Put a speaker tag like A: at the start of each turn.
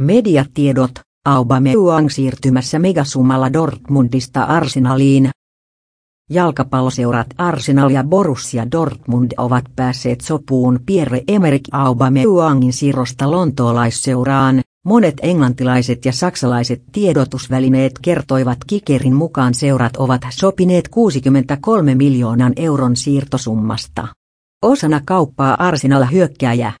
A: Mediatiedot, Aubameyang siirtymässä megasumalla Dortmundista Arsenaliin. Jalkapalloseurat Arsenal ja Borussia Dortmund ovat päässeet sopuun Pierre-Emerick Aubameyangin siirrosta lontoolaisseuraan. Monet englantilaiset ja saksalaiset tiedotusvälineet kertoivat Kikerin mukaan seurat ovat sopineet 63 miljoonan euron siirtosummasta. Osana kauppaa Arsenal hyökkääjä